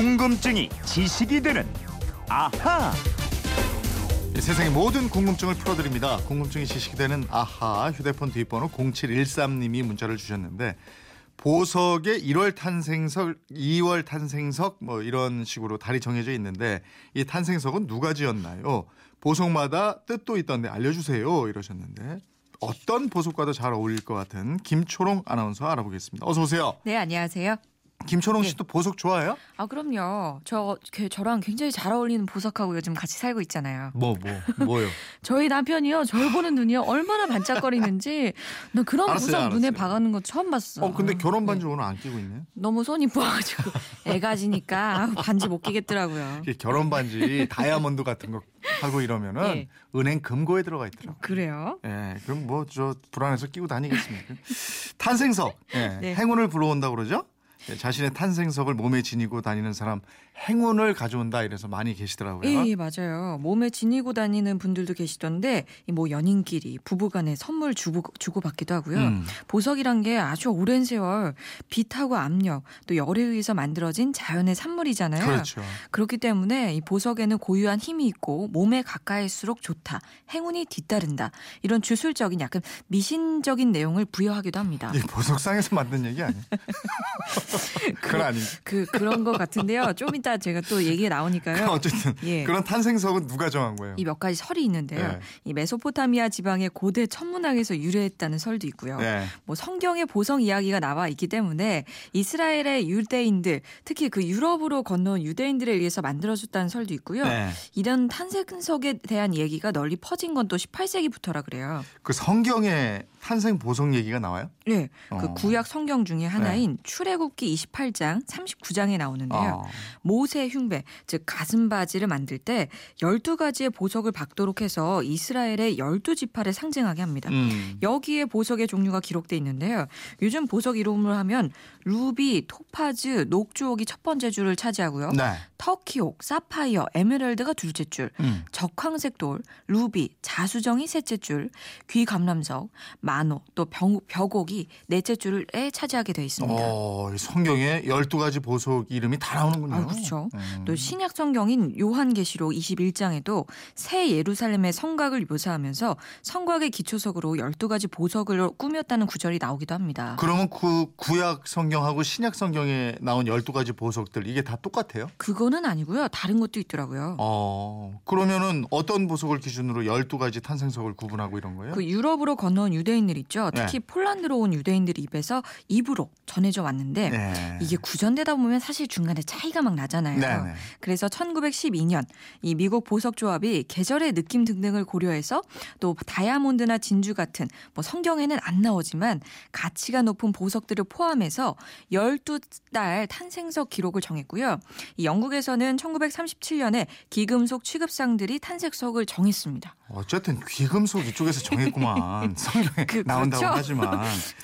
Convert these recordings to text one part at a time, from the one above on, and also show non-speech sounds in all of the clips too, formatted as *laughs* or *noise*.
궁금증이 지식이 되는 아하. 이 세상의 모든 궁금증을 풀어드립니다. 궁금증이 지식이 되는 아하 휴대폰 뒷번호 0713님이 문자를 주셨는데 보석의 1월 탄생석, 2월 탄생석 뭐 이런 식으로 달이 정해져 있는데 이 탄생석은 누가 지었나요? 보석마다 뜻도 있던데 알려주세요 이러셨는데 어떤 보석과도 잘 어울릴 것 같은 김초롱 아나운서 알아보겠습니다. 어서 오세요. 네, 안녕하세요. 김초롱 네. 씨도 보석 좋아해요? 아, 그럼요. 저, 걔- 저랑 굉장히 잘 어울리는 보석하고 요즘 같이 살고 있잖아요. 뭐 뭐 뭐 요? *laughs* 저희 남편이요, 절 보는 눈이요, 얼마나 반짝거리는지, 나 그런 알았어요, 보석 눈에 알았어요. 박아는 거 처음 봤어. 어 근데 결혼 반지 네. 오늘 안 끼고 있네요. 너무 손이 부어가지고, 애가 지니까 *laughs* 반지 못 끼겠더라고요. 결혼 반지 다이아몬드 같은 거 하고 이러면은 예. 은행 금고에 들어가 있더라고. 그래요? 예, 그럼 뭐 저 불안해서 끼고 다니겠습니까? 탄생석, 예, 네. 행운을 불어온다 그러죠? 예, 자신의 탄생석을 몸에 지니고 다니는 사람 행운을 가져온다 이래서 많이 계시더라고요. 예, 예, 맞아요. 몸에 지니고 다니는 분들도 계시던데, 이뭐 연인끼리 부부간에 선물 주고, 주고받기도 하고요. 음. 보석이란 게 아주 오랜 세월 빛하고 압력 또 열에 의해서 만들어진 자연의 산물이잖아요. 그렇죠. 그렇기 때문에 이 보석에는 고유한 힘이 있고 몸에 가까일수록 좋다. 행운이 뒤따른다. 이런 주술적인 약간 미신적인 내용을 부여하기도 합니다. 이 보석상에서 만든 얘기 아니에요? *laughs* 그건 아닌데. 그 그런 것 같은데요. 좀 이따 제가 또 얘기가 나오니까요. 어쨌든 예. 그런 탄생석은 누가 정한 거예요? 이 몇 가지 설이 있는데요. 네. 이 메소포타미아 지방의 고대 천문학에서 유래했다는 설도 있고요. 네. 뭐 성경에 보석 이야기가 나와 있기 때문에 이스라엘의 유대인들 특히 그 유럽으로 건너온 유대인들에 의해서 만들어졌다는 설도 있고요. 네. 이런 탄생석에 대한 얘기가 널리 퍼진 건 또 18세기부터라 그래요. 그 성경에 탄생 보석 얘기가 나와요? 네, 그 어. 네. 구약 성경 중에 하나인 출애굽기 28장 39장에 나오는데요. 어. 모세 흉배, 즉 가슴 바지를 만들 때 12가지의 보석을 박도록 해서 이스라엘의 12지파를 상징하게 합니다. 음. 여기에 보석의 종류가 기록돼 있는데요. 요즘 보석 이름으로 하면 루비, 토파즈, 녹주옥이 첫 번째 줄을 차지하고요. 네. 터키옥, 사파이어, 에메랄드가 둘째 줄, 음. 적황색 돌, 루비, 자수정이 셋째 줄, 귀감람석, 만호, 또 벽, 벽옥이 넷째 줄에 차지하게 되어 있습니다. 어, 이 성경에 12가지 보석 이름이 다 나오는군요. 아, 그렇죠. 음. 또 신약 성경인 요한계시록 21장에도 새 예루살렘의 성곽을 묘사하면서 성곽의 기초석으로 12가지 보석을 꾸몄다는 구절이 나오기도 합니다. 그러면 그 구약 성경하고 신약 성경에 나온 12가지 보석들 이게 다 똑같아요? 그거 는 아니고요. 다른 것도 있더라고요. 어. 그러면은 어떤 보석을 기준으로 12가지 탄생석을 구분하고 이런 거예요? 그 유럽으로 건너온 유대인들 있죠. 특히 네. 폴란드로 온 유대인들 입에서 입으로 전해져 왔는데 네. 이게 구전되다 보면 사실 중간에 차이가 막 나잖아요. 네네. 그래서 1912년 이 미국 보석 조합이 계절의 느낌 등등을 고려해서 또 다이아몬드나 진주 같은 뭐 성경에는 안 나오지만 가치가 높은 보석들을 포함해서 12달 탄생석 기록을 정했고요. 이 영국 에서는 1937년에 기금속 취급상들이 탄생석을 정했습니다. 어쨌든 귀금속 이쪽에서 정했구만. *laughs* 성경에 그- 나온다고 그렇죠? 하지만.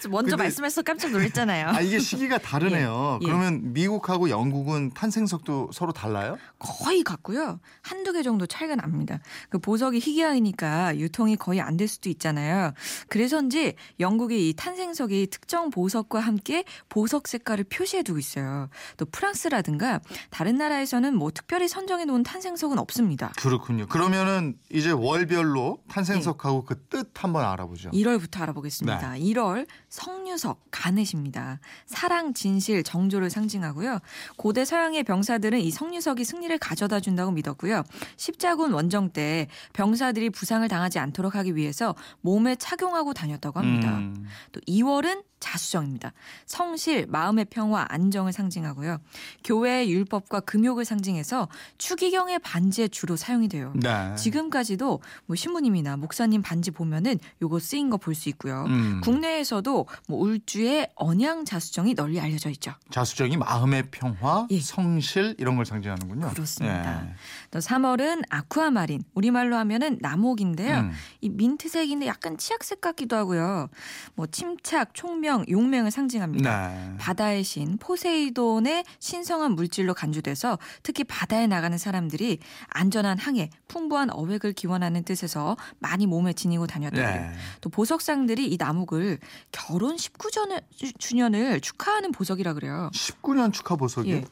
먼저 근데- 말씀해서 깜짝 놀랐잖아요. 아 이게 시기가 다르네요. *laughs* 예, 예. 그러면 미국하고 영국은 탄생석도 서로 달라요? 거의 같고요. 한두 개 정도 차이가 납니다. 그 보석이 희귀하니까 유통이 거의 안 될 수도 있잖아요. 그래서인지 영국의 이 탄생석이 특정 보석과 함께 보석 색깔을 표시해 두고 있어요. 또 프랑스라든가 다른 나라 에서는 뭐 특별히 선정해 놓은 탄생석은 없습니다. 그렇군요. 그러면은 이제 월별로 탄생석하고 그뜻 한번 알아보죠. 1월부터 알아보겠습니다. 1월 성유석 가넷입니다. 사랑, 진실, 정조를 상징하고요. 고대 서양의 병사들은 이 성유석이 승리를 가져다 준다고 믿었고요. 십자군 원정 때 병사들이 부상을 당하지 않도록 하기 위해서 몸에 착용하고 다녔다고 합니다. 음. 또 2월은 자수정입니다. 성실, 마음의 평화, 안정을 상징하고요. 교회의 율법과 금 욕을 상징해서 추기경의 반지에 주로 사용이 돼요. 네. 지금까지도 뭐 신부님이나 목사님 반지 보면은 요거 쓰인 거 볼 수 있고요. 음. 국내에서도 뭐 울주의 언양 자수정이 널리 알려져 있죠. 자수정이 마음의 평화, 예. 성실 이런 걸 상징하는군요. 그렇습니다. 예. 또 3월은 아쿠아마린. 우리말로 하면은 남옥인데요. 음. 이 민트색인데 약간 치약색 같기도 하고요. 뭐 침착, 총명, 용맹을 상징합니다. 네. 바다의 신 포세이돈의 신성한 물질로 간주돼서 특히 바다에 나가는 사람들이 안전한 항해, 풍부한 어획을 기원하는 뜻에서 많이 몸에 지니고 다녔다고요. 네. 또 보석상들이 이 나목을 결혼 19주년을 축하하는 보석이라 그래요. 19년 축하 보석이 예.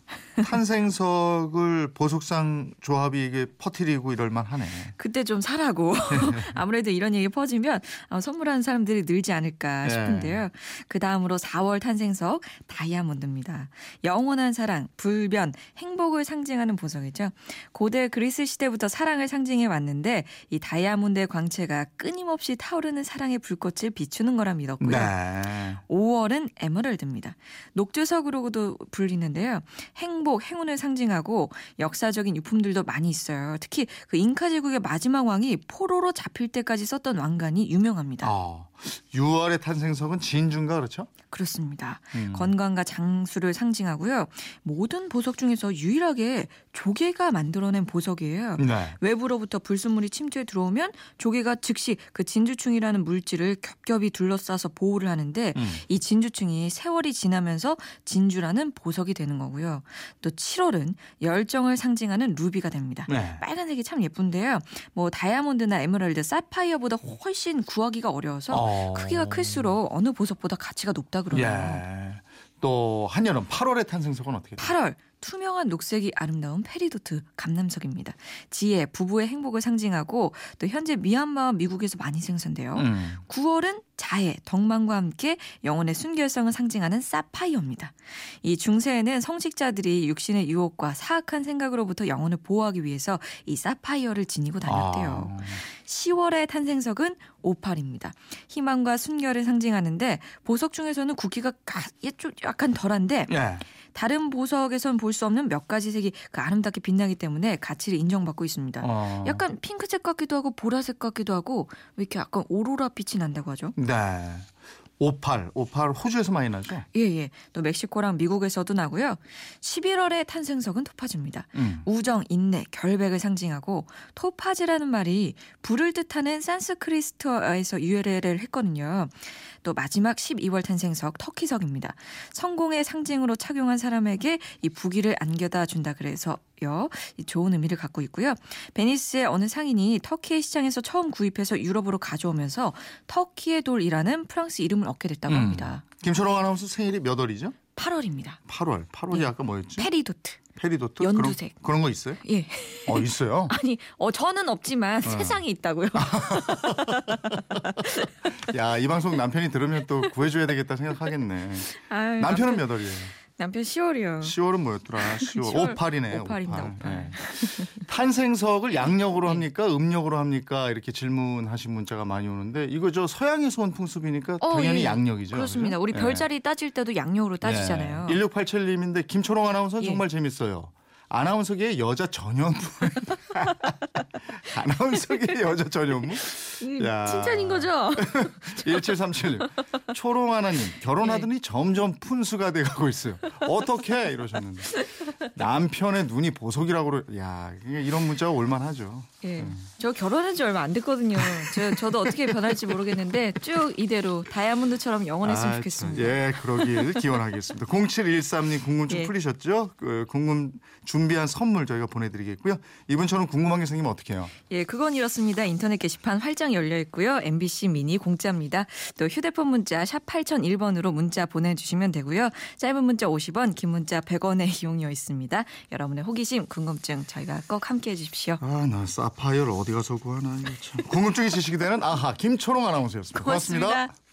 탄생석을 보석상 조합이 이게 퍼뜨리고 이럴 만 하네. 그때 좀 사라고 *laughs* 아무래도 이런 얘기 퍼지면 어, 선물하는 사람들이 늘지 않을까 예. 싶은데요. 그 다음으로 4월 탄생석 다이아몬드입니다. 영원한 사랑, 불변, 행복을 상징하는 보석이죠. 고대 그리스 시대부터 사랑을 상징해 왔는데 이 다이아몬드의 광채가 끊임없이 타오르는 사랑의 불꽃을 비추는 거라 믿었고요. 네. 5월은 에메랄드입니다. 녹주석으로도 불리는데요. 행복, 행운을 상징하고 역사적인 유품들도 많이 있어요. 특히 그 잉카 제국의 마지막 왕이 포로로 잡힐 때까지 썼던 왕관이 유명합니다. 어, 6월의 탄생석은 진주인가 그렇죠? 그렇습니다. 음. 건강과 장수를 상징하고요. 모든 보석 중에서 유일하게 조개가 만들어낸 보석이에요. 네. 외부로부터 불순물이 침투해 들어오면 조개가 즉시 그 진주충이라는 물질을 겹겹이 둘러싸서 보호를 하는데 음. 이 진주충이 세월이 지나면서 진주라는 보석이 되는 거고요. 또 7월은 열정을 상징하는 루비가 됩니다. 네. 빨간색이 참 예쁜데요. 뭐 다이아몬드나 에메랄드, 사파이어보다 훨씬 구하기가 어려워서 어. 크기가 클수록 어느 보석보다 가치가 높다 그러네요. 예. 또 한여름 8월의 탄생석은 어떻게 돼요? 8월 투명한 녹색이 아름다운 페리도트 감람석입니다. 지혜, 부부의 행복을 상징하고 또 현재 미얀마와 미국에서 많이 생산돼요. 음. 9월은 자해, 덕망과 함께 영혼의 순결성을 상징하는 사파이어입니다. 이 중세에는 성직자들이 육신의 유혹과 사악한 생각으로부터 영혼을 보호하기 위해서 이 사파이어를 지니고 다녔대요. 아. 10월의 탄생석은 오팔입니다. 희망과 순결을 상징하는데 보석 중에서는 굵기가 가- 예, 좀 약간 덜한데 예. 다른 보석에선 볼 수 없는 몇 가지 색이 그 아름답게 빛나기 때문에 가치를 인정받고 있습니다. 어. 약간 핑크색 같기도 하고 보라색 같기도 하고 왜 이렇게 약간 오로라 빛이 난다고 하죠? 네. 58. 58 호주에서 많이 나죠? 예, 예. 또 멕시코랑 미국에서도 나고요. 11월의 탄생석은 토파즈입니다. 음. 우정, 인내, 결백을 상징하고 토파즈라는 말이 불을 뜻하는 산스크리스트어에서 유래를 했거든요. 또 마지막 12월 탄생석 터키석입니다. 성공의 상징으로 착용한 사람에게 이 부기를 안겨다 준다 그래서요. 이 좋은 의미를 갖고 있고요. 베니스의 어느 상인이 터키의 시장에서 처음 구입해서 유럽으로 가져오면서 터키의 돌이라는 프랑스 이름을 얻게 됐다고 음. 합니다. 김초롱 아나운서 생일이 몇 월이죠? 8월입니다. 8월. 8월이 네. 아까 뭐였지? 페리도트. 페리도트? 연두색. 그런, 그런 거 있어요? 예. 어, 있어요. *laughs* 아니, 어, 저는 없지만 세상에 있다고요. *laughs* 야, 이 방송 남편이 들으면 또 구해줘야 되겠다 생각하겠네. 아유, 남편은 몇 월이에요? 남편 10월이요. 10월은 뭐였더라? 10월. 10월. 오팔이네. 오팔입니다, 오팔. 탄생석을 양력으로 네. 합니까? 음력으로 합니까? 이렇게 질문하신 문자가 많이 오는데 이거 저 서양에서 온 풍습이니까 어, 당연히 예. 양력이죠. 그렇습니다. 그죠? 우리 예. 별자리 따질 때도 양력으로 따지잖아요. 예. 1687님인데 김초롱 아나운서는 예. 정말 재밌어요. 아나운서계의 여자 전현무. *laughs* 아나운서계의 여자 전현무? 음, 야. 칭찬인 거죠? 1737님. 초롱 하나님 결혼하더니 점점 푼수가 돼가고 있어요. 어떻게 이러셨는데 남편의 눈이 보석이라고 그러. 야 이런 문자가 올만하죠. 예. 저 결혼한 지 얼마 안 됐거든요. 저, 저도 어떻게 변할지 모르겠는데 쭉 이대로 다이아몬드처럼 영원했으면 아, 좋겠습니다. 참, 예, 그러길 기원하겠습니다. 0713님 궁금증 예. 풀리셨죠? 그 궁금 준비한 선물 저희가 보내드리겠고요. 이분처럼 궁금한 게 생기면 어떻게 해요? 예, 그건 이렇습니다. 인터넷 게시판 활짝 열려 있고요. MBC 미니 공짜입니다. 또 휴대폰 문자 샵 8001번으로 문자 보내주시면 되고요. 짧은 문자 50원, 긴 문자 100원의 *laughs* 이용료 있습니다. 여러분의 호기심, 궁금증 저희가 꼭 함께해 주십시오. 아, 나 사파이어를 어디 가서 구하나 이거 참. 궁금증이 지식이 되는 아하 김초롱 아나운서였습니다. 고맙습니다. 고맙습니다.